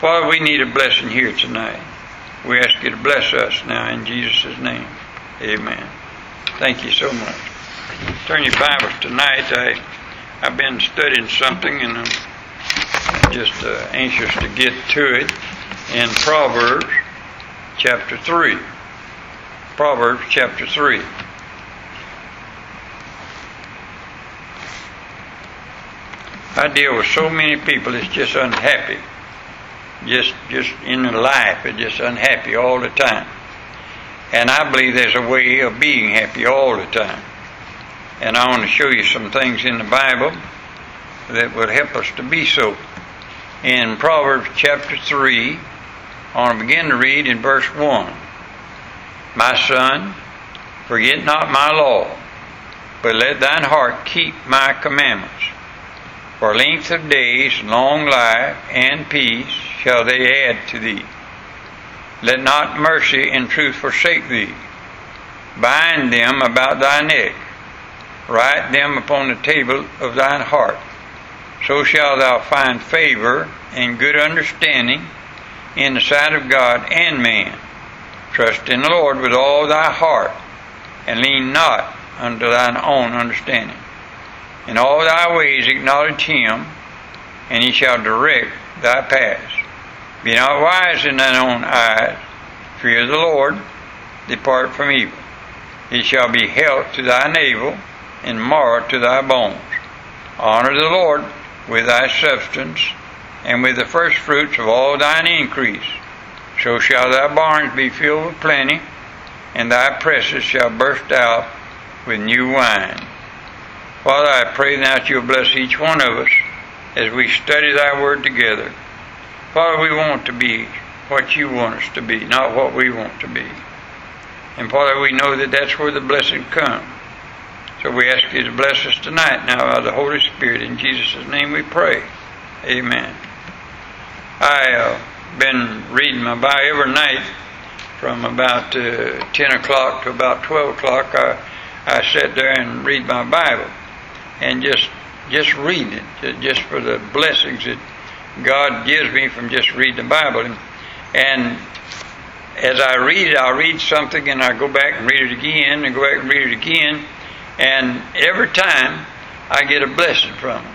Father, we need a blessing here tonight. We ask you to bless us now in Jesus' name. Amen. Thank you so much. Turn your Bibles tonight. I, I've been studying something and I'm just uh, anxious to get to it in Proverbs chapter 3. Proverbs chapter 3. I deal with so many people that's just unhappy. Just just in life, they're just unhappy all the time. And I believe there's a way of being happy all the time. And I want to show you some things in the Bible that would help us to be so. In Proverbs chapter 3, I want to begin to read in verse 1. My son, forget not my law, but let thine heart keep my commandments. For length of days, long life, and peace shall they add to thee. Let not mercy and truth forsake thee. Bind them about thy neck. Write them upon the table of thine heart. So shalt thou find favor and good understanding in the sight of God and man. Trust in the Lord with all thy heart, and lean not unto thine own understanding. In all thy ways acknowledge him, and he shall direct thy paths. Be not wise in thine own eyes. Fear the Lord. Depart from evil. It shall be health to thy navel, and marrow to thy bones. Honor the Lord with thy substance, and with the first fruits of all thine increase. So shall thy barns be filled with plenty, and thy presses shall burst out with new wine. Father, I pray now that you'll bless each one of us as we study thy word together. Father, we want to be what you want us to be, not what we want to be. And Father, we know that that's where the blessing comes. So we ask you to bless us tonight now by the Holy Spirit. In Jesus' name we pray. Amen. I've uh, been reading my Bible every night from about uh, 10 o'clock to about 12 o'clock. I, I sit there and read my Bible and just just reading it, just for the blessings that God gives me from just reading the Bible. And, and as I read it, I'll read something and I go back and read it again and go back and read it again. And every time I get a blessing from them.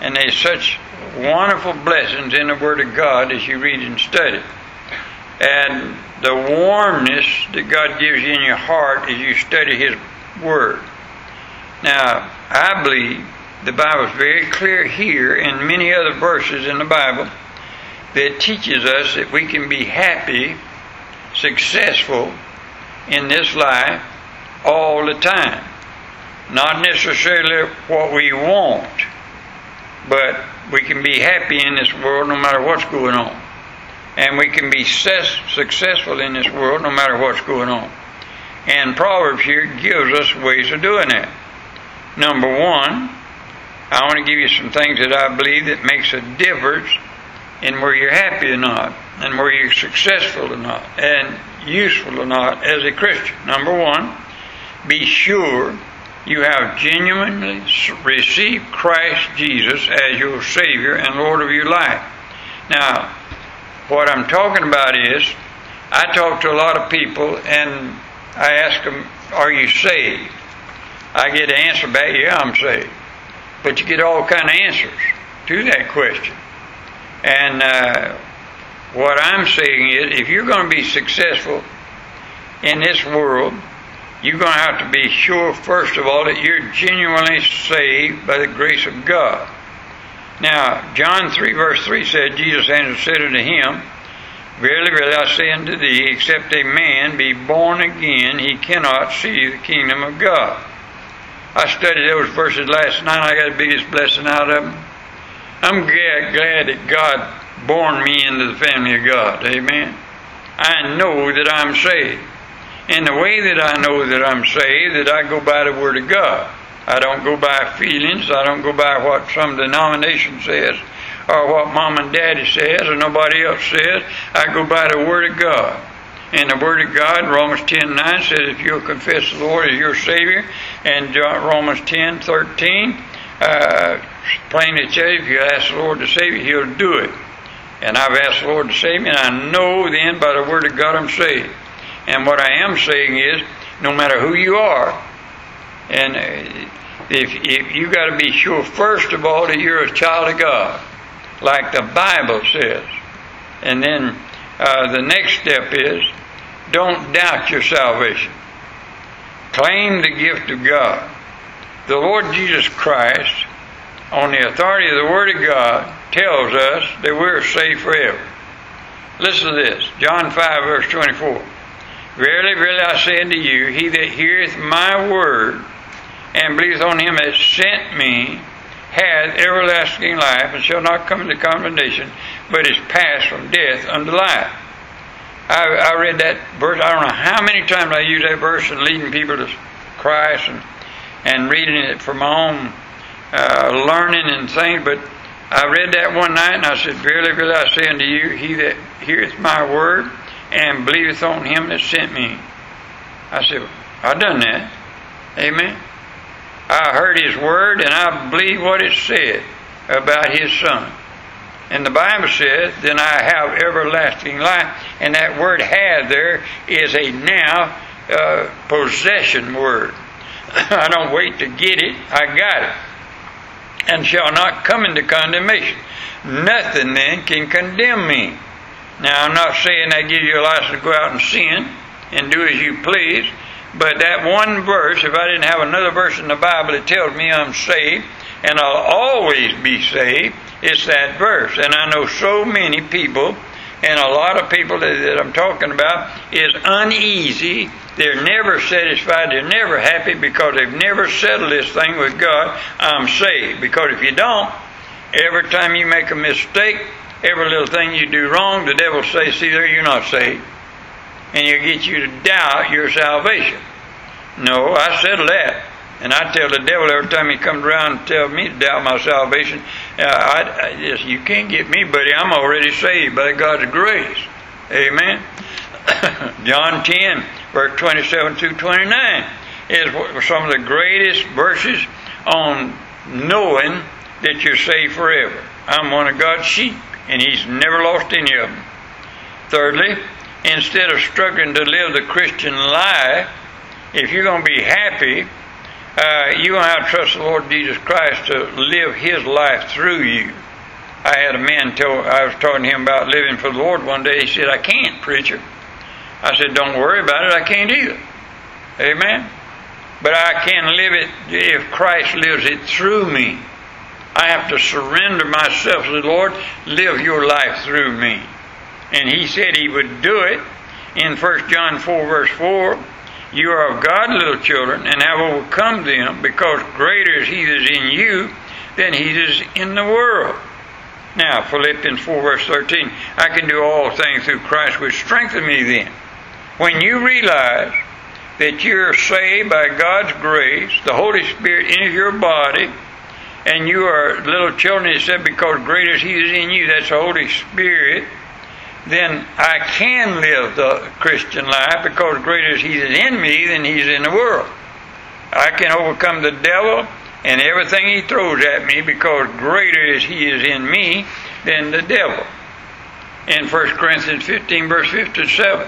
And there's such wonderful blessings in the Word of God as you read and study. And the warmness that God gives you in your heart as you study His Word. Now, I believe the Bible is very clear here and many other verses in the Bible that teaches us that we can be happy, successful in this life all the time. Not necessarily what we want, but we can be happy in this world no matter what's going on. And we can be successful in this world no matter what's going on. And Proverbs here gives us ways of doing that. Number one, I want to give you some things that I believe that makes a difference in where you're happy or not, and where you're successful or not, and useful or not as a Christian. Number one, be sure you have genuinely received Christ Jesus as your Savior and Lord of your life. Now, what I'm talking about is, I talk to a lot of people and I ask them, Are you saved? I get an answer back, yeah, I'm saved. But you get all kind of answers to that question. And uh, what I'm saying is, if you're going to be successful in this world, you're going to have to be sure, first of all, that you're genuinely saved by the grace of God. Now, John 3, verse 3 said, Jesus answered said unto him, Verily, verily, I say unto thee, except a man be born again, he cannot see the kingdom of God. I studied those verses last night. I got the biggest blessing out of them. I'm glad, glad that God born me into the family of God. Amen. I know that I'm saved. And the way that I know that I'm saved, that I go by the Word of God. I don't go by feelings. I don't go by what some denomination says or what mom and daddy says or nobody else says. I go by the Word of God. And the Word of God, Romans 10 9 says, if you'll confess the Lord as your Savior, and Romans 10 13, uh, plainly says, if you ask the Lord to save you, He'll do it. And I've asked the Lord to save me, and I know then by the Word of God I'm saved. And what I am saying is, no matter who you are, and uh, if, if you got to be sure first of all that you're a child of God, like the Bible says, and then uh, the next step is don't doubt your salvation. Claim the gift of God. The Lord Jesus Christ, on the authority of the Word of God, tells us that we're saved forever. Listen to this John 5, verse 24. Verily, verily, I say unto you, he that heareth my word and believeth on him that sent me hath everlasting life and shall not come into condemnation, but is passed from death unto life. I, I read that verse. I don't know how many times I use that verse in leading people to Christ and and reading it for my own uh, learning and things. But I read that one night and I said, Verily, verily, I say unto you, he that heareth my word and believeth on him that sent me. I said, I done that. Amen. I heard his word and I believe what it said about his son. And the Bible says, then I have everlasting life. And that word have there is a now uh, possession word. I don't wait to get it, I got it. And shall not come into condemnation. Nothing then can condemn me. Now, I'm not saying I give you a license to go out and sin and do as you please, but that one verse, if I didn't have another verse in the Bible that tells me I'm saved and I'll always be saved, it's that verse. And I know so many people, and a lot of people that, that I'm talking about, is uneasy. They're never satisfied. They're never happy because they've never settled this thing with God. I'm saved. Because if you don't, every time you make a mistake, every little thing you do wrong, the devil says, see there, you're not saved. And he'll get you to doubt your salvation. No, I settled that. And I tell the devil every time he comes around and tells me to doubt my salvation, uh, I, I just, you can't get me, buddy. I'm already saved by God's grace. Amen. John 10, verse 27 through 29 is some of the greatest verses on knowing that you're saved forever. I'm one of God's sheep and he's never lost any of them. Thirdly, instead of struggling to live the Christian life, if you're going to be happy, uh, you're going to have to trust the Lord Jesus Christ to live His life through you. I had a man tell, I was talking to him about living for the Lord one day. He said, I can't, preacher. I said, Don't worry about it. I can't either. Amen. But I can live it if Christ lives it through me. I have to surrender myself to the Lord, live your life through me. And he said he would do it in 1 John 4, verse 4. You are of God, little children, and have overcome them, because greater is he that is in you than he that is in the world. Now, Philippians 4, verse 13. I can do all things through Christ which strengthen me then. When you realize that you're saved by God's grace, the Holy Spirit enters your body, and you are little children, he said, because greater is He is in you, that's the Holy Spirit, then I can live the Christian life because greater is He is in me than He's in the world. I can overcome the devil and everything he throws at me because greater is He is in me than the devil. In 1 Corinthians 15, verse 57.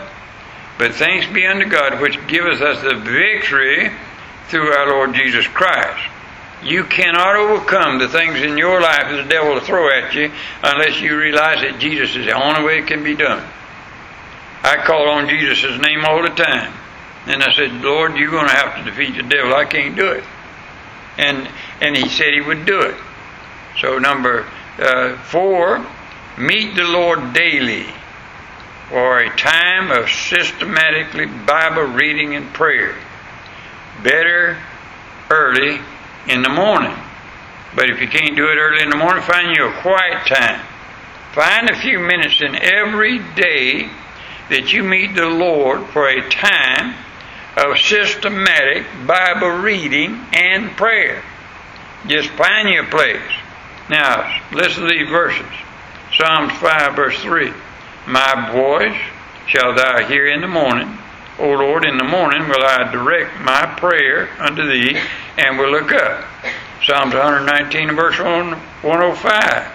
But thanks be unto God which giveth us the victory through our Lord Jesus Christ. You cannot overcome the things in your life that the devil will throw at you unless you realize that Jesus is the only way it can be done. I call on Jesus' name all the time. And I said, Lord, you're going to have to defeat the devil. I can't do it. And, and he said he would do it. So, number uh, four, meet the Lord daily for a time of systematically Bible reading and prayer. Better early in the morning. But if you can't do it early in the morning, find you a quiet time. Find a few minutes in every day that you meet the Lord for a time of systematic Bible reading and prayer. Just find you a place. Now, listen to these verses. Psalms 5, verse 3. My voice shall thou hear in the morning O Lord, in the morning will I direct my prayer unto thee and will look up. Psalms 119 verse 105.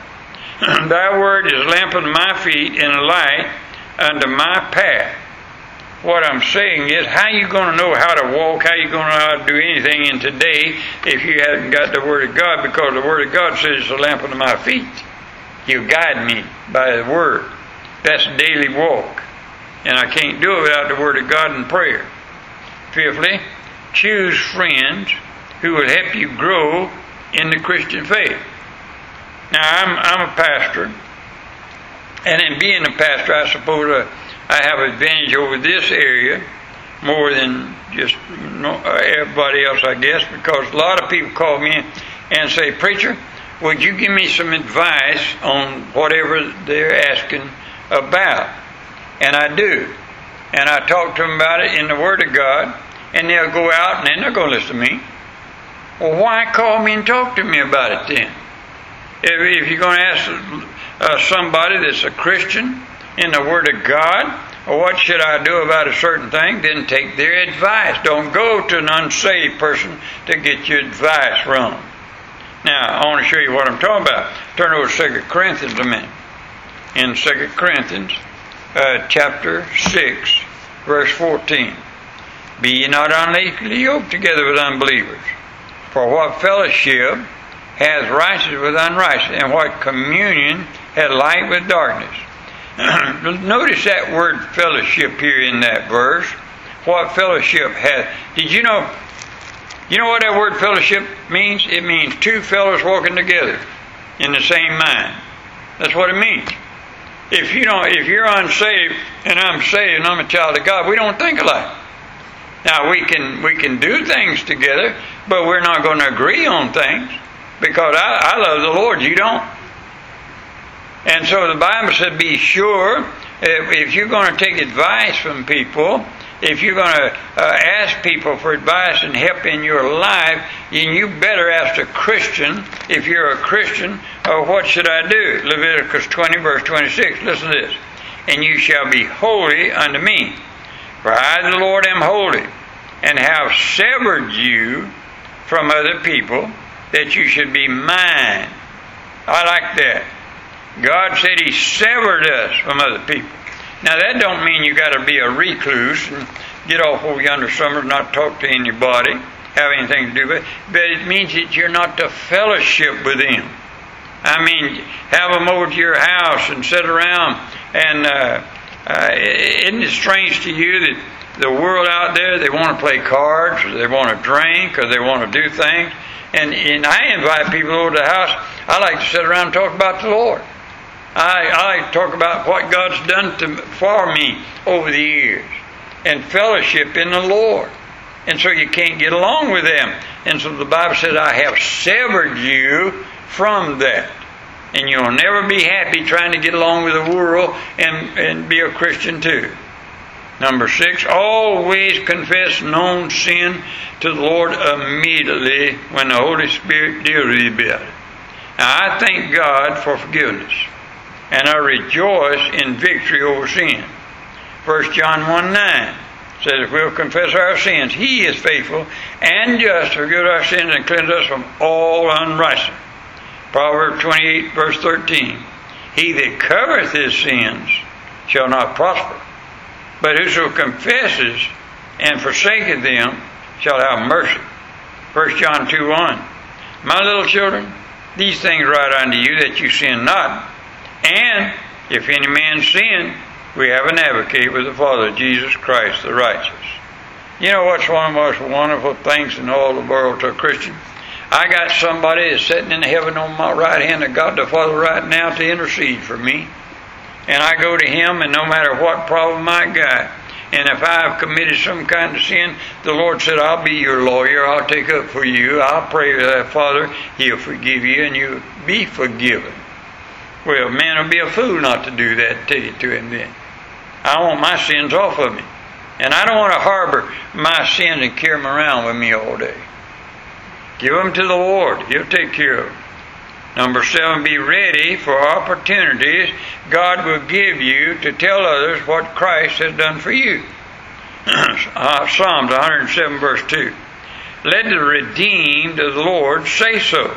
Thy word is lamp unto my feet and a light unto my path. What I'm saying is, how you going to know how to walk? How you going to know how to do anything in today if you haven't got the Word of God? Because the Word of God says it's a lamp unto my feet. You guide me by the Word. That's daily walk. And I can't do it without the Word of God and prayer. Fifthly, choose friends who will help you grow in the Christian faith. Now, I'm, I'm a pastor, and in being a pastor, I suppose uh, I have advantage over this area more than just everybody else, I guess, because a lot of people call me and say, Preacher, would you give me some advice on whatever they're asking about? And I do. And I talk to them about it in the Word of God, and they'll go out and then they're going to listen to me. Well, why call me and talk to me about it then? If, if you're going to ask uh, somebody that's a Christian in the Word of God, or what should I do about a certain thing, then take their advice. Don't go to an unsaved person to get your advice from. Now, I want to show you what I'm talking about. Turn over to 2 Corinthians a minute. In 2 Corinthians, uh, chapter 6, verse 14. Be ye not unequally yoked together with unbelievers. For what fellowship has righteousness with unrighteous, and what communion has light with darkness? Notice that word fellowship here in that verse. What fellowship has. Did you know? You know what that word fellowship means? It means two fellows walking together in the same mind. That's what it means. If you don't, if you're unsaved and I'm saved and I'm a child of God, we don't think alike. Now we can we can do things together, but we're not going to agree on things because I, I love the Lord. You don't. And so the Bible said, be sure if, if you're going to take advice from people, if you're going to uh, ask people for advice and help in your life, then you better ask a Christian, if you're a Christian, uh, what should I do? Leviticus 20, verse 26. Listen to this. And you shall be holy unto me. For I, the Lord, am holy, and have severed you from other people, that you should be mine. I like that. God said He severed us from other people. Now that don't mean you got to be a recluse and get off over yonder somewhere, not talk to anybody, have anything to do with it. But it means that you're not to fellowship with them. I mean, have them over to your house and sit around. And uh, uh, isn't it strange to you that the world out there they want to play cards, or they want to drink, or they want to do things? And, and I invite people over to the house. I like to sit around and talk about the Lord. I, I talk about what God's done to, for me over the years and fellowship in the Lord. And so you can't get along with them. And so the Bible says, I have severed you from that. And you'll never be happy trying to get along with the world and, and be a Christian too. Number six, always confess known sin to the Lord immediately when the Holy Spirit deals with you about it. Now, I thank God for forgiveness and I rejoice in victory over sin. 1 John 1 9 says, If we'll confess our sins, He is faithful and just to forgive our sins and cleanse us from all unrighteousness. Proverbs 28, verse 13 He that covereth his sins shall not prosper, but whoso confesses and forsaketh them shall have mercy. 1 John 2 1 My little children, these things write unto you that you sin not. And if any man sin, we have an advocate with the Father, Jesus Christ the righteous. You know what's one of the most wonderful things in all the world to a Christian? I got somebody that's sitting in heaven on my right hand of God the Father right now to intercede for me. And I go to him, and no matter what problem I got, and if I have committed some kind of sin, the Lord said, I'll be your lawyer. I'll take up for you. I'll pray to that Father. He'll forgive you, and you'll be forgiven. Well, man will be a fool not to do that, you to him then. I want my sins off of me. And I don't want to harbor my sins and carry them around with me all day. Give them to the Lord. He'll take care of them. Number seven, be ready for opportunities God will give you to tell others what Christ has done for you. uh, Psalms 107, verse 2. Let the redeemed of the Lord say so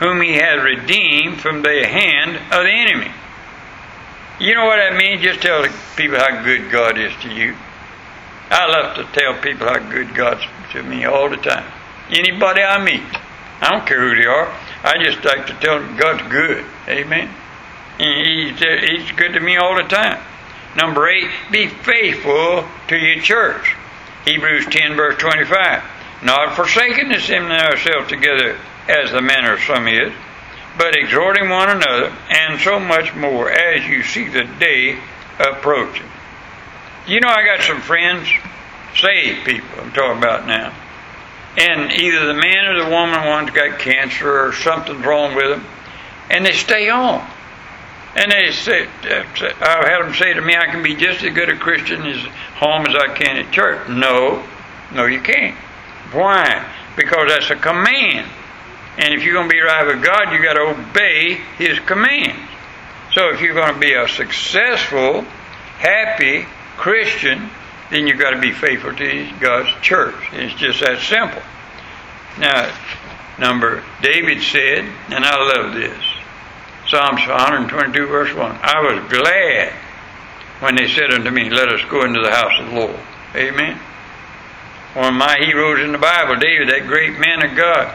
whom he has redeemed from the hand of the enemy. You know what that means? Just tell people how good God is to you. I love to tell people how good God's to me all the time. Anybody I meet, I don't care who they are. I just like to tell them God's good. Amen. He's, he's good to me all the time. Number eight, be faithful to your church. Hebrews 10, verse 25. Not forsaking assembling ourselves together as the manner of some is, but exhorting one another, and so much more as you see the day approaching. You know, I got some friends, saved people, I'm talking about now. And either the man or the woman, one's got cancer or something's wrong with them, and they stay on. And they say, I've had them say to me, I can be just as good a Christian as home as I can at church. No, no, you can't. Why? Because that's a command. And if you're going to be right with God, you got to obey His commands. So if you're going to be a successful, happy Christian, then you've got to be faithful to God's church. It's just that simple. Now, number David said, and I love this. Psalms 122, verse 1. I was glad when they said unto me, Let us go into the house of the Lord. Amen. One of my heroes in the Bible, David, that great man of God,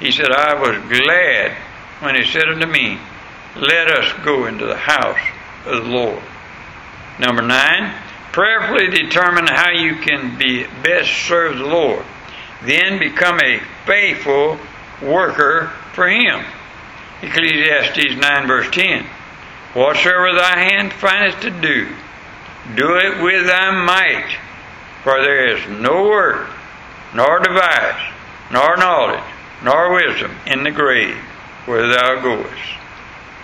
he said, I was glad when he said unto me, Let us go into the house of the Lord. Number nine, prayerfully determine how you can be best serve the Lord. Then become a faithful worker for Him. Ecclesiastes 9, verse 10. Whatsoever thy hand findeth to do, do it with thy might, for there is no work, nor device, nor knowledge, nor wisdom in the grave where thou goest.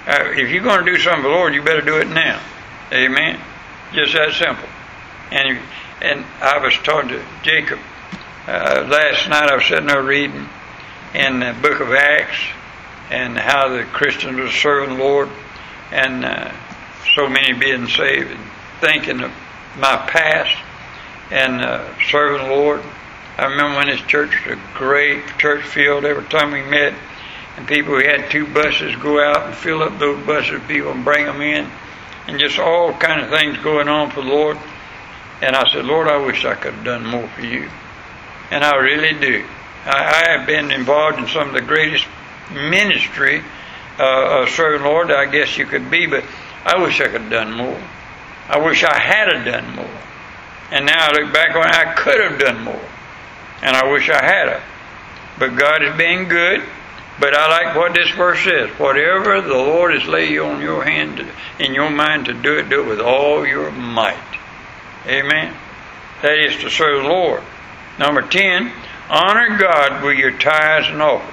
Uh, if you're going to do something for the Lord, you better do it now. Amen. Just that simple. And and I was talking to Jacob uh, last night. I was sitting there reading in the book of Acts, and how the Christians were serving the Lord, and uh, so many being saved, and thinking of my past and uh, serving the Lord. I remember when this church was a great church field every time we met, and people we had two buses go out and fill up those buses people and bring them in, and just all kind of things going on for the Lord. And I said, Lord, I wish I could have done more for you, and I really do. I, I have been involved in some of the greatest ministry uh, of serving the Lord, I guess you could be, but I wish I could have done more. I wish I had have done more. And now I look back on it, I could have done more. And I wish I had it. But God has been good. But I like what this verse says. Whatever the Lord has laid you on your hand, in your mind to do it, do it with all your might. Amen. That is to serve the Lord. Number 10, honor God with your tithes and offerings.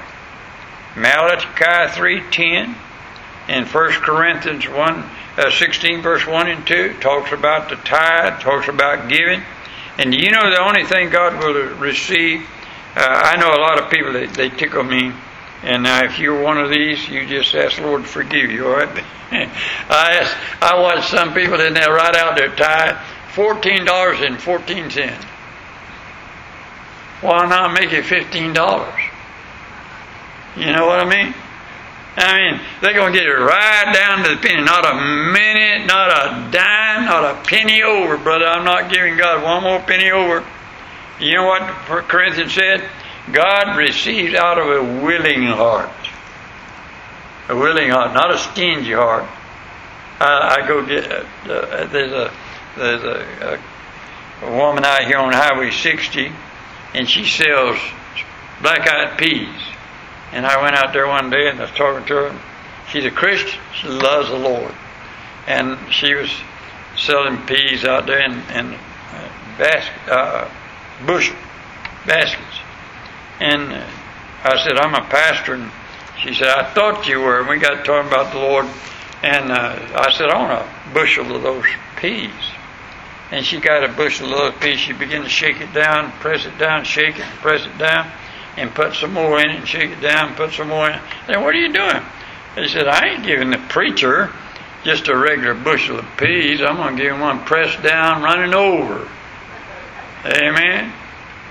Malachi 3.10 and 1 Corinthians 1, uh, 16 verse 1 and 2 talks about the tithe, talks about giving. And you know the only thing God will receive, uh, I know a lot of people, that they tickle me. And now if you're one of these, you just ask Lord to forgive you, all right? I ask, I watch some people and they write out their tithe, $14.14. Why not make it $15? You know what I mean? I mean, they're going to get it right down to the penny. Not a minute, not a dime, not a penny over, brother. I'm not giving God one more penny over. You know what Corinthians said? God receives out of a willing heart. A willing heart, not a stingy heart. I, I go get, uh, uh, there's a, there's a, a, a woman out here on Highway 60, and she sells black eyed peas. And I went out there one day and I was talking to her. She's a Christian. She loves the Lord. And she was selling peas out there in, in uh, basket, uh, bush baskets. And uh, I said, I'm a pastor. And she said, I thought you were. And we got talking about the Lord. And uh, I said, I want a bushel of those peas. And she got a bushel of those peas. She began to shake it down, press it down, shake it, press it down and put some more in it and shake it down, put some more in it. I said, What are you doing? He said, I ain't giving the preacher just a regular bushel of peas. I'm going to give him one pressed down, running over. Amen.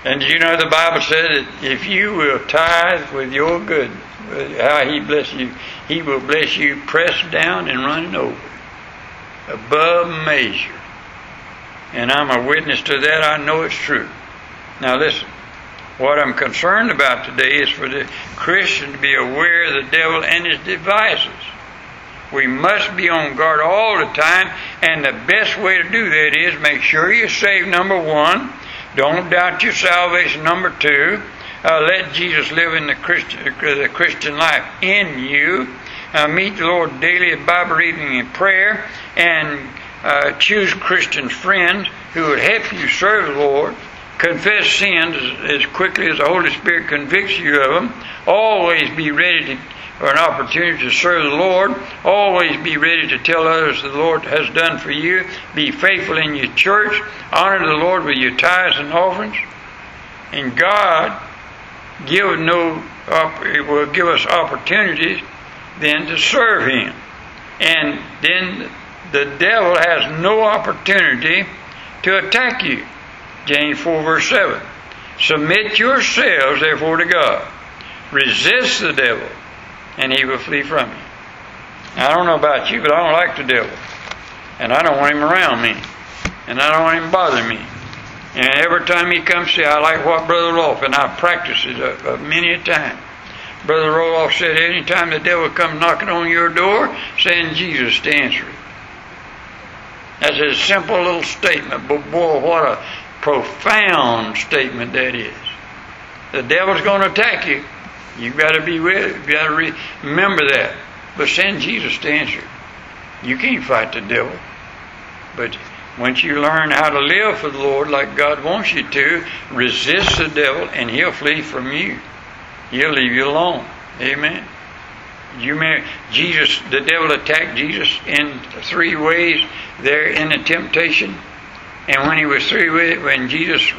And you know the Bible says that if you will tithe with your good, how He bless you, He will bless you pressed down and running over, above measure. And I'm a witness to that. I know it's true. Now listen. What I'm concerned about today is for the Christian to be aware of the devil and his devices. We must be on guard all the time, and the best way to do that is make sure you're saved, number one. Don't doubt your salvation, number two. Uh, let Jesus live in the Christian, the Christian life in you. Uh, meet the Lord daily at Bible reading and prayer, and uh, choose Christian friends who would help you serve the Lord confess sins as quickly as the Holy Spirit convicts you of them. Always be ready to, for an opportunity to serve the Lord. Always be ready to tell others the Lord has done for you. Be faithful in your church. Honor the Lord with your tithes and offerings. And God give no will give us opportunities then to serve Him. And then the devil has no opportunity to attack you. James 4, verse 7. Submit yourselves, therefore, to God. Resist the devil, and he will flee from you. Now, I don't know about you, but I don't like the devil. And I don't want him around me. And I don't want him bothering me. And every time he comes see, I like what Brother Roloff, and I practice it many a time. Brother Roloff said, anytime the devil comes knocking on your door, send Jesus to answer it. That's a simple little statement, but boy, what a profound statement that is. The devil's going to attack you. You've got to be ready. You've got to re- remember that. But send Jesus to answer. You can't fight the devil. But once you learn how to live for the Lord like God wants you to, resist the devil and he'll flee from you. He'll leave you alone. Amen. You may Jesus the devil attacked Jesus in three ways there in the temptation. And when he was through with it, when Jesus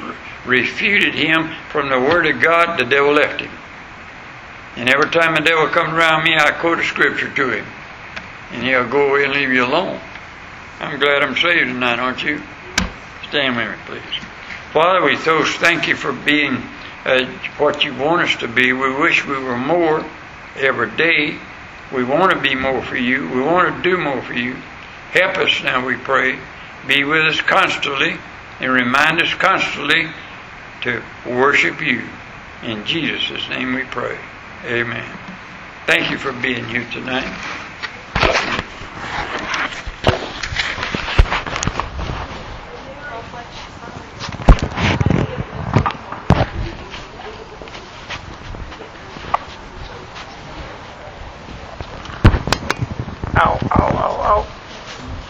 refuted him from the Word of God, the devil left him. And every time the devil comes around me, I quote a scripture to him. And he'll go away and leave you alone. I'm glad I'm saved tonight, aren't you? Stand with me, please. Father, we so thank you for being uh, what you want us to be. We wish we were more every day. We want to be more for you. We want to do more for you. Help us now, we pray be with us constantly and remind us constantly to worship you. In Jesus' name we pray. Amen. Thank you for being here tonight.